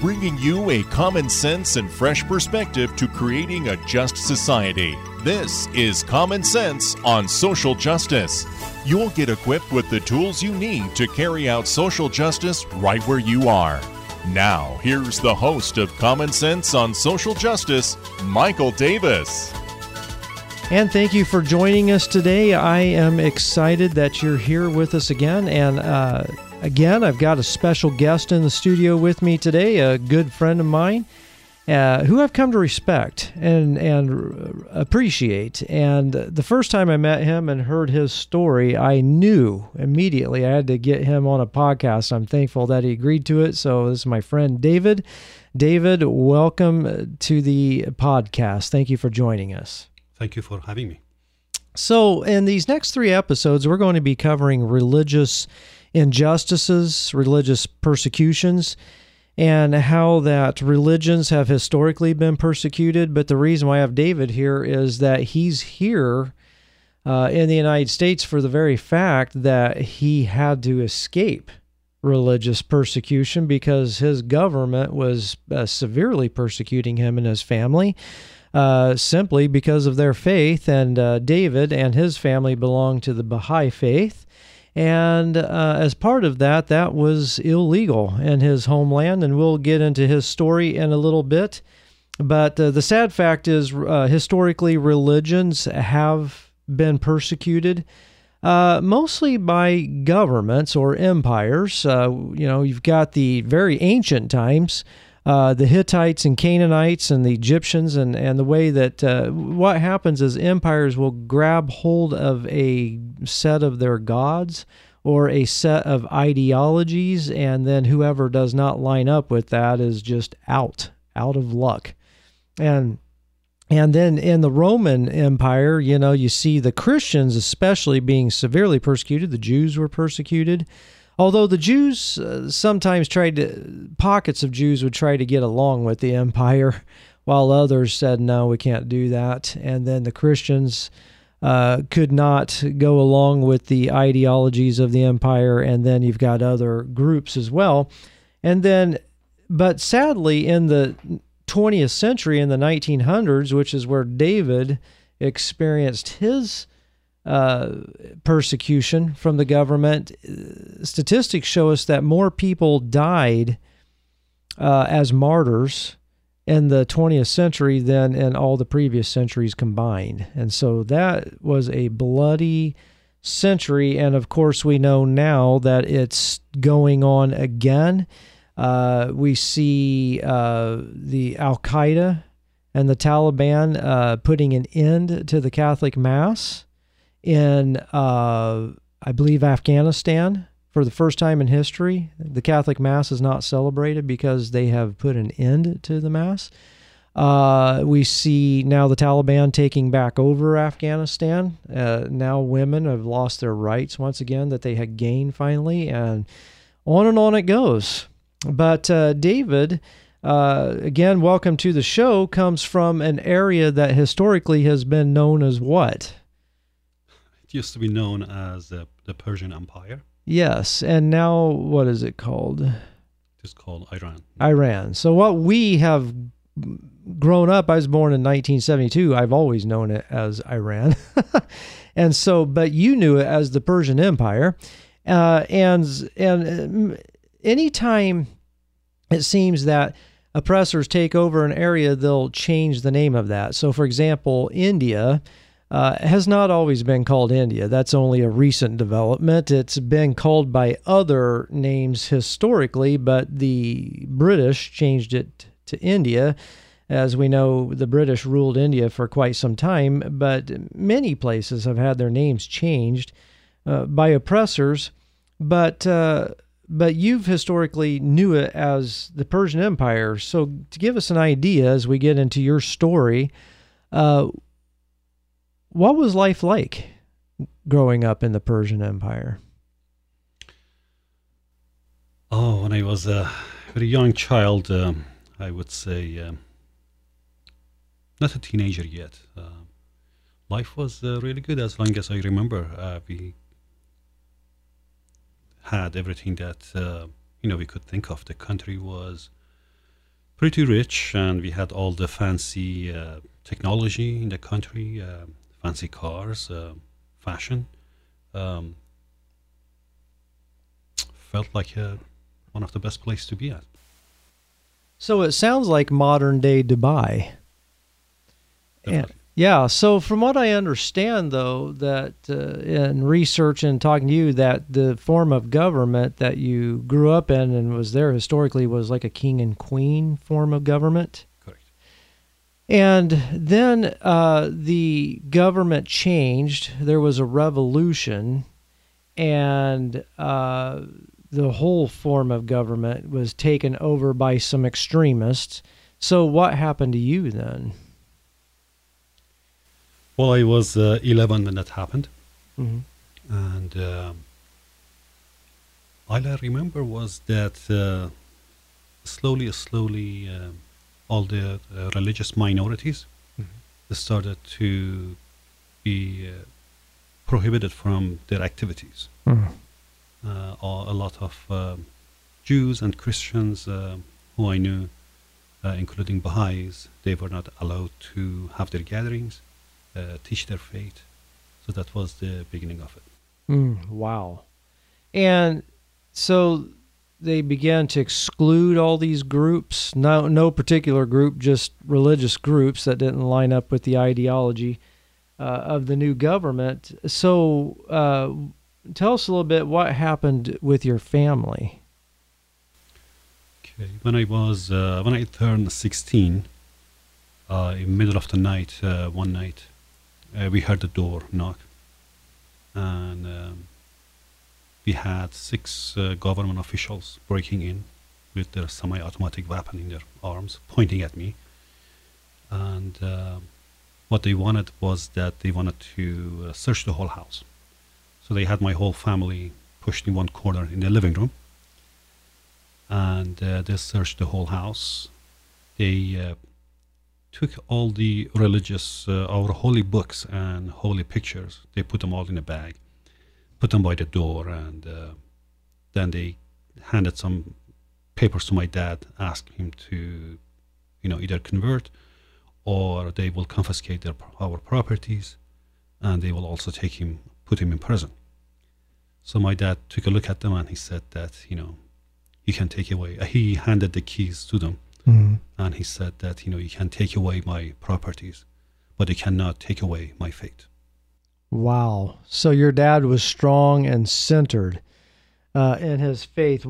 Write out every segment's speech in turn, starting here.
bringing you a common sense and fresh perspective to creating a just society. This is Common Sense on Social Justice. You'll get equipped with the tools you need to carry out social justice right where you are. Now, here's the host of Common Sense on Social Justice, Michael Davis. And thank you for joining us today. I am excited that you're here with us again. And uh, again, I've got a special guest in the studio with me today, a good friend of mine. Uh, who I've come to respect and and appreciate. And the first time I met him and heard his story, I knew immediately I had to get him on a podcast. I'm thankful that he agreed to it. So this is my friend David. David, welcome to the podcast. Thank you for joining us. Thank you for having me. So, in these next three episodes, we're going to be covering religious injustices, religious persecutions, and how that religions have historically been persecuted. But the reason why I have David here is that he's here uh, in the United States for the very fact that he had to escape religious persecution because his government was uh, severely persecuting him and his family. Uh, simply because of their faith, and uh, David and his family belong to the Baha'i faith. And uh, as part of that, that was illegal in his homeland. And we'll get into his story in a little bit. But uh, the sad fact is, uh, historically, religions have been persecuted. Uh, mostly by governments or empires. Uh, you know, you've got the very ancient times uh, the Hittites and Canaanites and the Egyptians, and, and the way that uh, what happens is empires will grab hold of a set of their gods or a set of ideologies, and then whoever does not line up with that is just out, out of luck. And and then in the Roman Empire, you know, you see the Christians especially being severely persecuted. The Jews were persecuted. Although the Jews uh, sometimes tried to, pockets of Jews would try to get along with the empire, while others said, no, we can't do that. And then the Christians uh, could not go along with the ideologies of the empire. And then you've got other groups as well. And then, but sadly, in the 20th century, in the 1900s, which is where David experienced his uh, persecution from the government. Statistics show us that more people died uh, as martyrs in the 20th century than in all the previous centuries combined. And so that was a bloody century. And of course, we know now that it's going on again. Uh, we see uh, the Al Qaeda and the Taliban uh, putting an end to the Catholic Mass in, uh, I believe, Afghanistan for the first time in history. The Catholic Mass is not celebrated because they have put an end to the Mass. Uh, we see now the Taliban taking back over Afghanistan. Uh, now women have lost their rights once again that they had gained finally, and on and on it goes. But uh, David, uh, again, welcome to the show, comes from an area that historically has been known as what? It used to be known as uh, the Persian Empire. Yes, and now what is it called? It's called Iran. Iran. So what we have grown up, I was born in 1972. I've always known it as Iran, and so, but you knew it as the Persian Empire, uh, and and uh, anytime it seems that oppressors take over an area, they'll change the name of that. So, for example, India uh, has not always been called India. That's only a recent development. It's been called by other names historically, but the British changed it to India. As we know, the British ruled India for quite some time, but many places have had their names changed uh, by oppressors. But uh, but you've historically knew it as the Persian Empire. So to give us an idea as we get into your story, uh, what was life like growing up in the Persian Empire? Oh, when I was a very young child, um, I would say, um, not a teenager yet. Uh, life was uh, really good as long as I remember. Uh, we had everything that uh, you know we could think of. The country was pretty rich, and we had all the fancy uh, technology in the country, uh, fancy cars, uh, fashion. Um, felt like uh, one of the best places to be at. So it sounds like modern day Dubai. And, yeah. So from what I understand, though, that uh, in research and talking to you, that the form of government that you grew up in and was there historically was like a king and queen form of government. And then uh, the government changed. There was a revolution, and uh, the whole form of government was taken over by some extremists. So, what happened to you then? Well, I was uh, 11 when that happened, hmm and um all I remember was that uh, slowly, slowly, um all the uh, religious minorities Mhm. started to be uh, prohibited from their activities. Mm. uh, a lot of um Jews and Christians uh, who I knew, uh, including Baha'is, they were not allowed to have their gatherings, uh, teach their faith. So that was the beginning of it. Mm, wow. And so they began to exclude all these groups, no, no particular group, just religious groups that didn't line up with the ideology uh, of the new government. So uh, tell us a little bit what happened with your family. Okay. When I was uh, when I turned 16, uh, in middle of the night, uh, one night, uh, we heard the door knock, and um, we had six uh, government officials breaking in with their semi-automatic weapon in their arms, pointing at me. And uh, what they wanted was that they wanted to uh, search the whole house. So they had my whole family pushed in one corner in the living room and uh, they searched the whole house. They uh, took all the religious, uh, our holy books and holy pictures. They put them all in a bag, put them by the door, and uh, then they handed some papers to my dad, asked him to, you know, either convert or they will confiscate their, our properties, and they will also take him, put him in prison. So my dad took a look at them and he said that, you know, you can take away. He handed the keys to them, Mm. and he said that you know you can take away my properties, but you cannot take away my faith. Wow. So your dad was strong and centered uh, in his faith.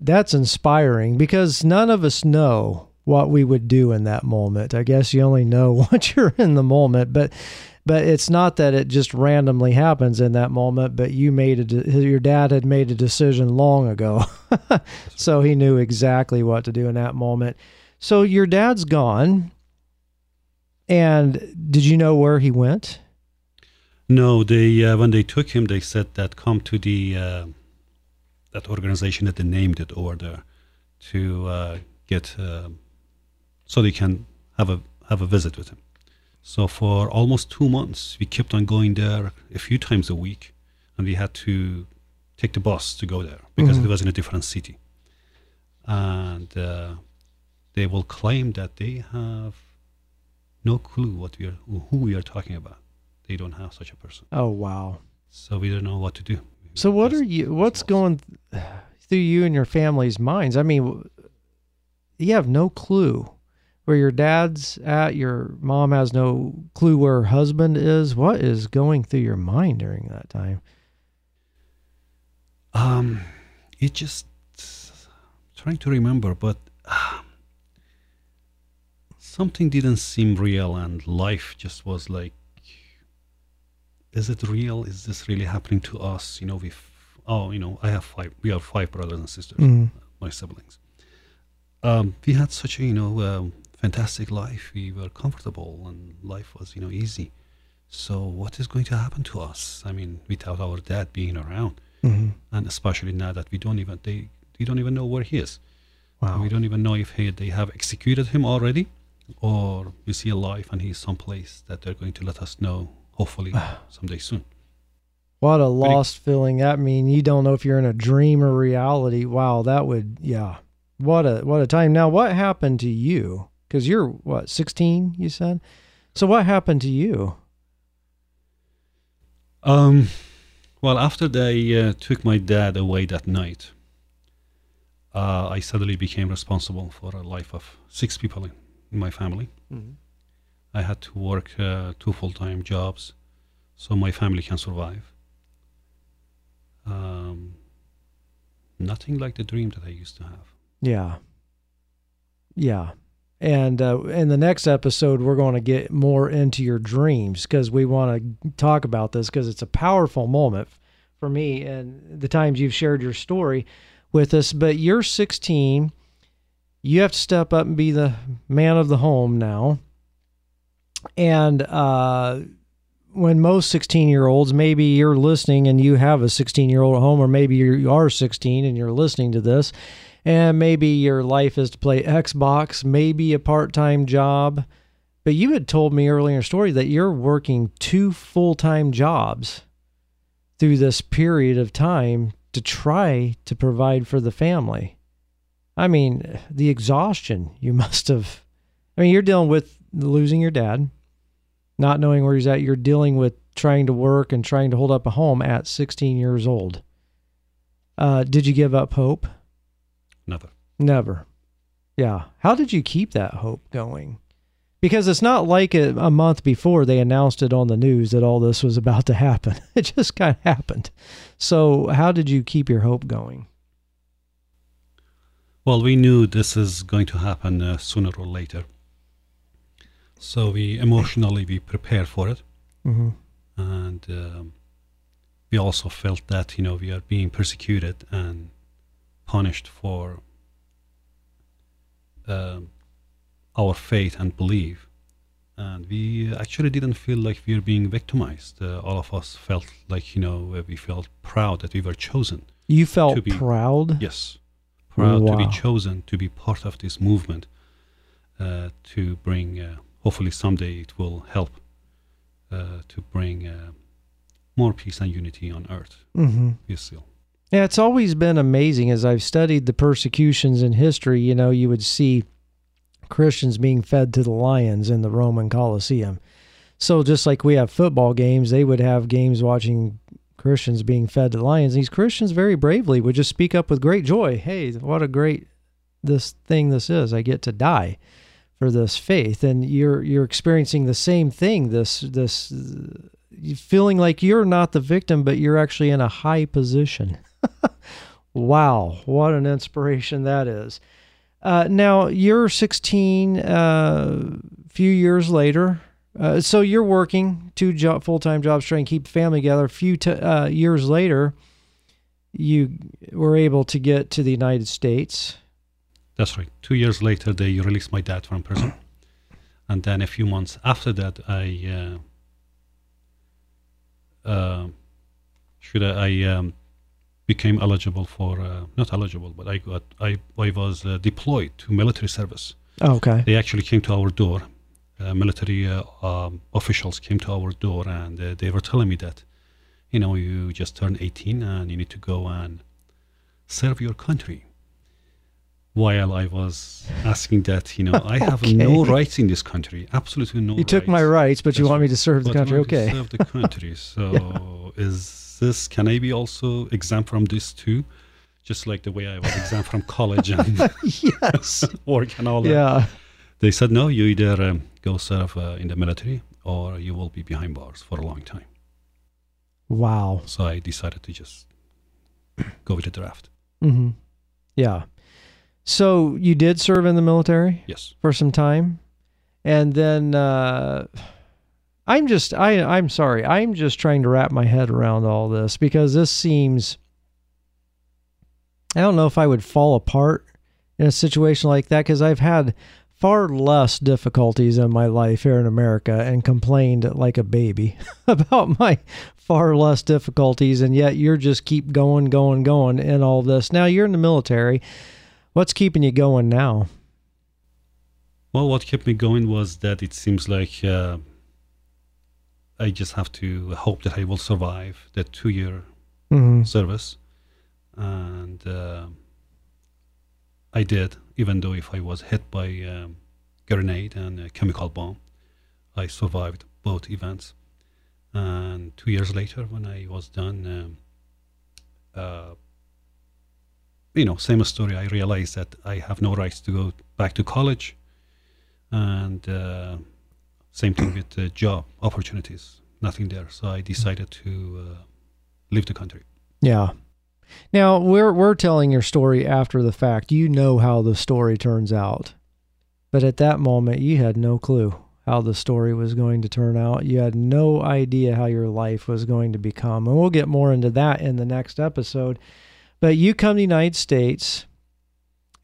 That's inspiring because none of us know what we would do in that moment. I guess you only know what you're in the moment, but but it's not that it just randomly happens in that moment. But you made a de- your dad had made a decision long ago, so he knew exactly what to do in that moment. So your dad's gone, and did you know where he went? No, they uh, when they took him, they said that come to the uh, that organization that they named it order to uh, get uh, so they can have a have a visit with him. So for almost two months, we kept on going there a few times a week, and we had to take the bus to go there because Mhm. it was in a different city. And uh, they will claim that they have no clue what we are who we are talking about. They don't have such a person. Oh wow. So we don't know what to do. So what are you what's going th- through you and your family's minds? I mean, you have no clue where your dad's at, your mom has no clue where her husband is. What is going through your mind during that time? Um, it just trying to remember, but uh, something didn't seem real, and life just was like, is it real? Is this really happening to us? You know, we, oh, you know, I have five. We are five brothers and sisters, Mm. my siblings. Um, we had such a you know um fantastic life. We were comfortable, and life was you know easy. So what is going to happen to us? I mean, without our dad being around hmm and especially now that we don't even they we don't even know where he is. Wow. We don't even know if he, they have executed him already, or is he alive and he's someplace that they're going to let us know. Hopefully someday soon. What a lost feeling. I mean, you don't know if you're in a dream or reality. Wow, that would yeah, what a what a time. Now, what happened to you? Because you're what 16, you said. So what happened to you? Um, well, after they uh, took my dad away that night, uh, I suddenly became responsible for a life of six people in, in my family. Mm-hmm. I had to work uh, two full-time jobs so my family can survive. Um, nothing like the dream that I used to have. Yeah. Yeah. And uh, in the next episode, we're going to get more into your dreams because we want to talk about this because it's a powerful moment for me and the times you've shared your story with us. But you're 16. You have to step up and be the man of the home now. And uh, when most 16 year olds, maybe you're listening and you have a 16 year old at home, or maybe you are 16 and you're listening to this, and maybe your life is to play Xbox, maybe a part time job. But you had told me earlier in your story that you're working two full time jobs through this period of time to try to provide for the family. I mean, the exhaustion you must have. I mean, you're dealing with losing your dad, not knowing where he's at. You're dealing with trying to work and trying to hold up a home at 16 years old. Uh, did you give up hope? Never. Never. Yeah. How did you keep that hope going? Because it's not like a, a, month before they announced it on the news that all this was about to happen. It just kind of happened. So, how did you keep your hope going? Well, we knew this is going to happen uh, sooner or later. So we emotionally we prepare for it, mm-hmm. and um, we also felt that you know we are being persecuted and punished for uh, our faith and belief. And we actually didn't feel like we were being victimized. Uh, all of us felt like, you know, we felt proud that we were chosen. You felt be, proud? Yes. Proud wow. to be chosen, to be part of this movement, uh, to bring, uh, hopefully someday it will help uh, to bring uh, more peace and unity on earth. Mm-hmm. Yeah, it's always been amazing as I've studied the persecutions in history. You know, you would see Christians being fed to the lions in the Roman Colosseum. So just like we have football games, they would have games watching Christians being fed to lions. These Christians very bravely would just speak up with great joy. Hey, what a great this thing this is. I get to die for this faith. And you're you're experiencing the same thing. This this feeling like you're not the victim, but you're actually in a high position. wow, what an inspiration that is. Uh, now you're 16. A uh, few years later, uh, so you're working two job, full-time jobs trying to keep the family together. A few t- uh, years later, you were able to get to the United States. That's right. Two years later, they released my dad from prison, and then a few months after that, I uh, uh, should I, I um, became eligible for uh, not eligible, but I got I I was uh, deployed to military service. Oh, okay. They actually came to our door. Uh, military uh, um, officials came to our door and uh, they were telling me that, you know, you just turned 18 and you need to go and serve your country. While I was asking that, you know, I have okay. no rights in this country, absolutely no. You rights. took my rights, but That's you want me to serve the country. Okay. serve the country. So yeah. is this can I be also exempt from this too? Just like the way I was exempt from college and yes, work and all that. Yeah. They said no. You either um, go serve uh, in the military or you will be behind bars for a long time. Wow. So I decided to just go with the draft. Mm-hmm. Yeah. So you did serve in the military? Yes. For some time? And then uh, I'm just I I'm sorry. I'm just trying to wrap my head around all this because this seems I don't know if I would fall apart in a situation like that because I've had far less difficulties in my life here in America and complained like a baby about my far less difficulties and yet you're just keep going going going in all this. Now you're in the military. What's keeping you going now? Well, what kept me going was that it seems like uh, I just have to hope that I will survive that two year mm-hmm. service. And uh, I did, even though if I was hit by um, grenade and a chemical bomb, I survived both events. And two years later, when I was done, um, uh, you know, same story. I realized that I have no rights to go back to college, and uh, same thing with uh, job opportunities. Nothing there. So I decided to uh, leave the country. Yeah. Now we're we're telling your story after the fact. You know how the story turns out. But at that moment you had no clue how the story was going to turn out. You had no idea how your life was going to become. And we'll get more into that in the next episode. But you come to the United States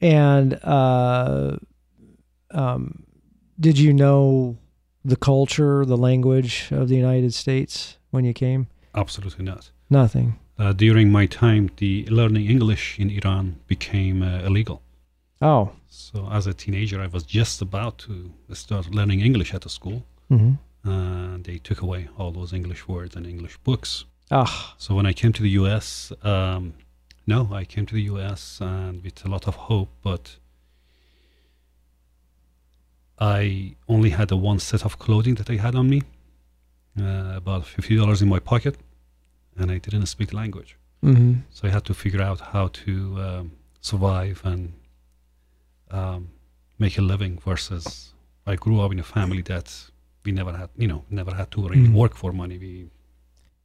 and uh, um, did you know the culture, the language of the United States when you came? Absolutely not. Nothing. Uh, during my time, the learning English in Iran became uh, illegal. Oh. So as a teenager, I was just about to start learning English at the school. Mm-hmm. Uh, they took away all those English words and English books. Ah. So when I came to the U.S., um, no, I came to the U.S. and with a lot of hope, but I only had the one set of clothing that I had on me, uh, about fifty dollars in my pocket, and I didn't speak the language. Mm-hmm. So I had to figure out how to um, survive and um, make a living. Versus, I grew up in a family that we never had, you know, never had to really Mhm. work for money. We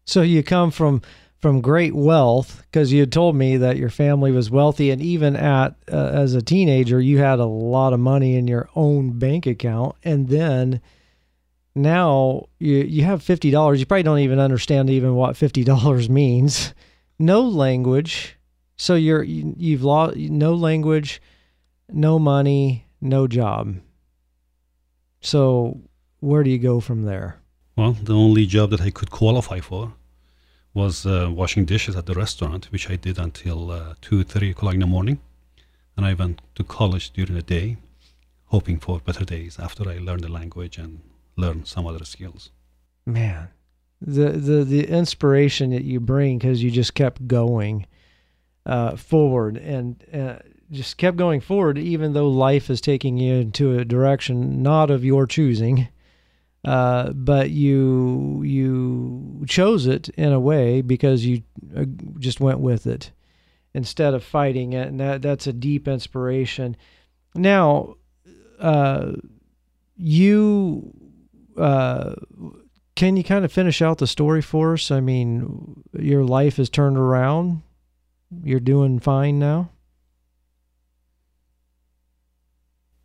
So you come from from great wealth because you had told me that your family was wealthy, and even at uh, as a teenager, you had a lot of money in your own bank account, and then now you you have fifty dollars. You probably don't even understand even what fifty dollars means. No language, so you're you, you've lost no language, no money, no job. So where do you go from there? well, the only job that I could qualify for was uh, washing dishes at the restaurant, which I did until uh, two, three o'clock in the morning, and I went to college during the day, hoping for better days after I learned the language and learned some other skills. man the the the inspiration that you bring because you just kept going uh, forward and uh, just kept going forward even though life is taking you into a direction not of your choosing uh, but you you chose it in a way because you uh, just went with it instead of fighting it and that that's a deep inspiration now uh, you uh, can you kind of finish out the story for us? I mean, your life has turned around. You're doing fine now.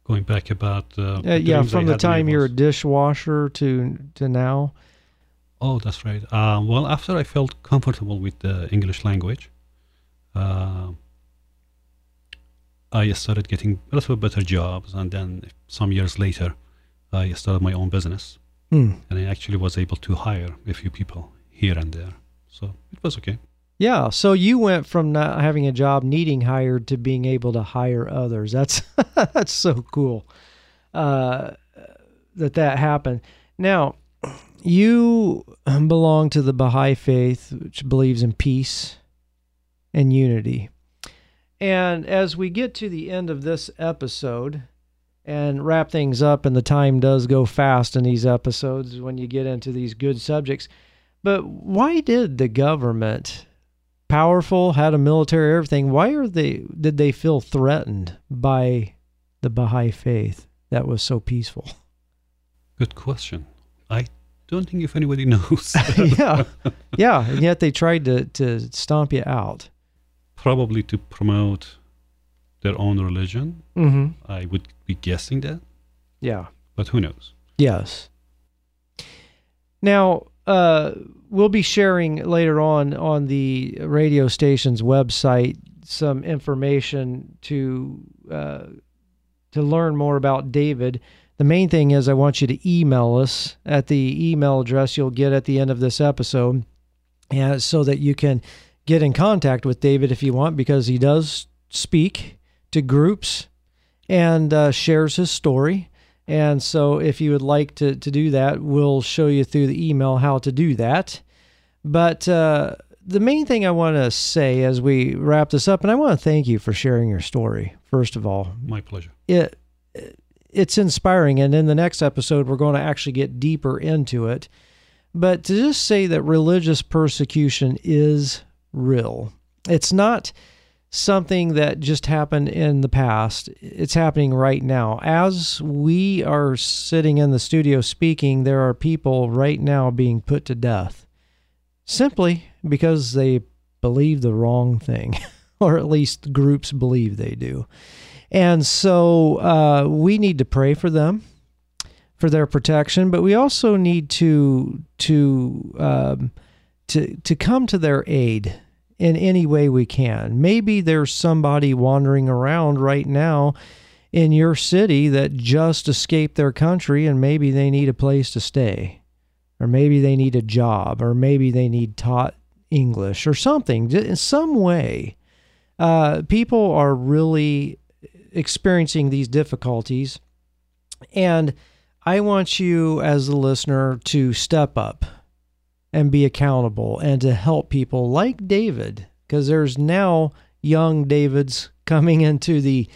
Going back about uh, Uh, yeah, from the had when I time you're a dishwasher to to now. Oh, that's right. Uh, well, after I felt comfortable with the English language, uh, I started getting a little better jobs, and then some years later, I started my own business, Hmm. and I actually was able to hire a few people here and there. So it was okay. Yeah, so you went from not having a job needing hired to being able to hire others. That's that's so cool uh, that that happened. Now, you belong to the Baha'i faith, which believes in peace and unity. And as we get to the end of this episode and wrap things up, and the time does go fast in these episodes when you get into these good subjects. But why did the government, powerful, had a military, everything, why are they did they feel threatened by the Baha'i faith that was so peaceful? Good question. I don't think if anybody knows. yeah. Yeah. And yet they tried to, to stomp you out. Probably to promote their own religion. Mm-hmm. I would be guessing that, Yeah. but who knows? Yes. Now, uh, we'll be sharing later on on the radio station's website some information to uh, to learn more about David. The main thing is I want you to email us at the email address you'll get at the end of this episode, and so that you can get in contact with David if you want, because he does speak to groups and uh, shares his story. And so, if you would like to, to do that, we'll show you through the email how to do that. But uh, the main thing I want to say as we wrap this up, and I want to thank you for sharing your story first of all. My pleasure. It it's inspiring and in the next episode we're going to actually get deeper into it. But to just say that religious persecution is real. It's not something that just happened in the past. It's happening right now. As we are sitting in the studio speaking, there are people right now being put to death simply because they believe the wrong thing, or at least groups believe they do. And so uh, we need to pray for them for their protection, but we also need to to um, to to come to their aid in any way we can. Maybe there's somebody wandering around right now in your city that just escaped their country and maybe they need a place to stay. Or maybe they need a job, or maybe they need taught English or something. In some way, uh, people are really experiencing these difficulties. And I want you, as a listener, to step up and be accountable and to help people like David, because there's now young Davids coming into the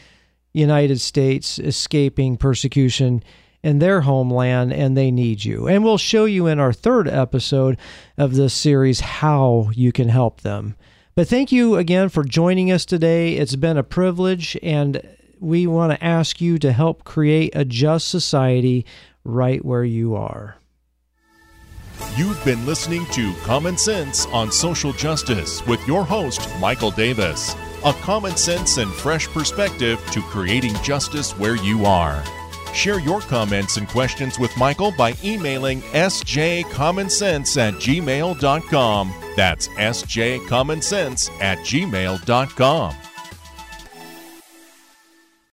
United States escaping persecution in their homeland and they need you. And we'll show you in our third episode of this series how you can help them. But thank you again for joining us today. It's been a privilege, and we want to ask you to help create a just society right where you are. You've been listening to Common Sense on Social Justice with your host, Michael Davis. A common sense and fresh perspective to creating justice where you are. Share your comments and questions with Michael by emailing sjcommonsense at gmail.com. That's sjcommonsense at gmail.com.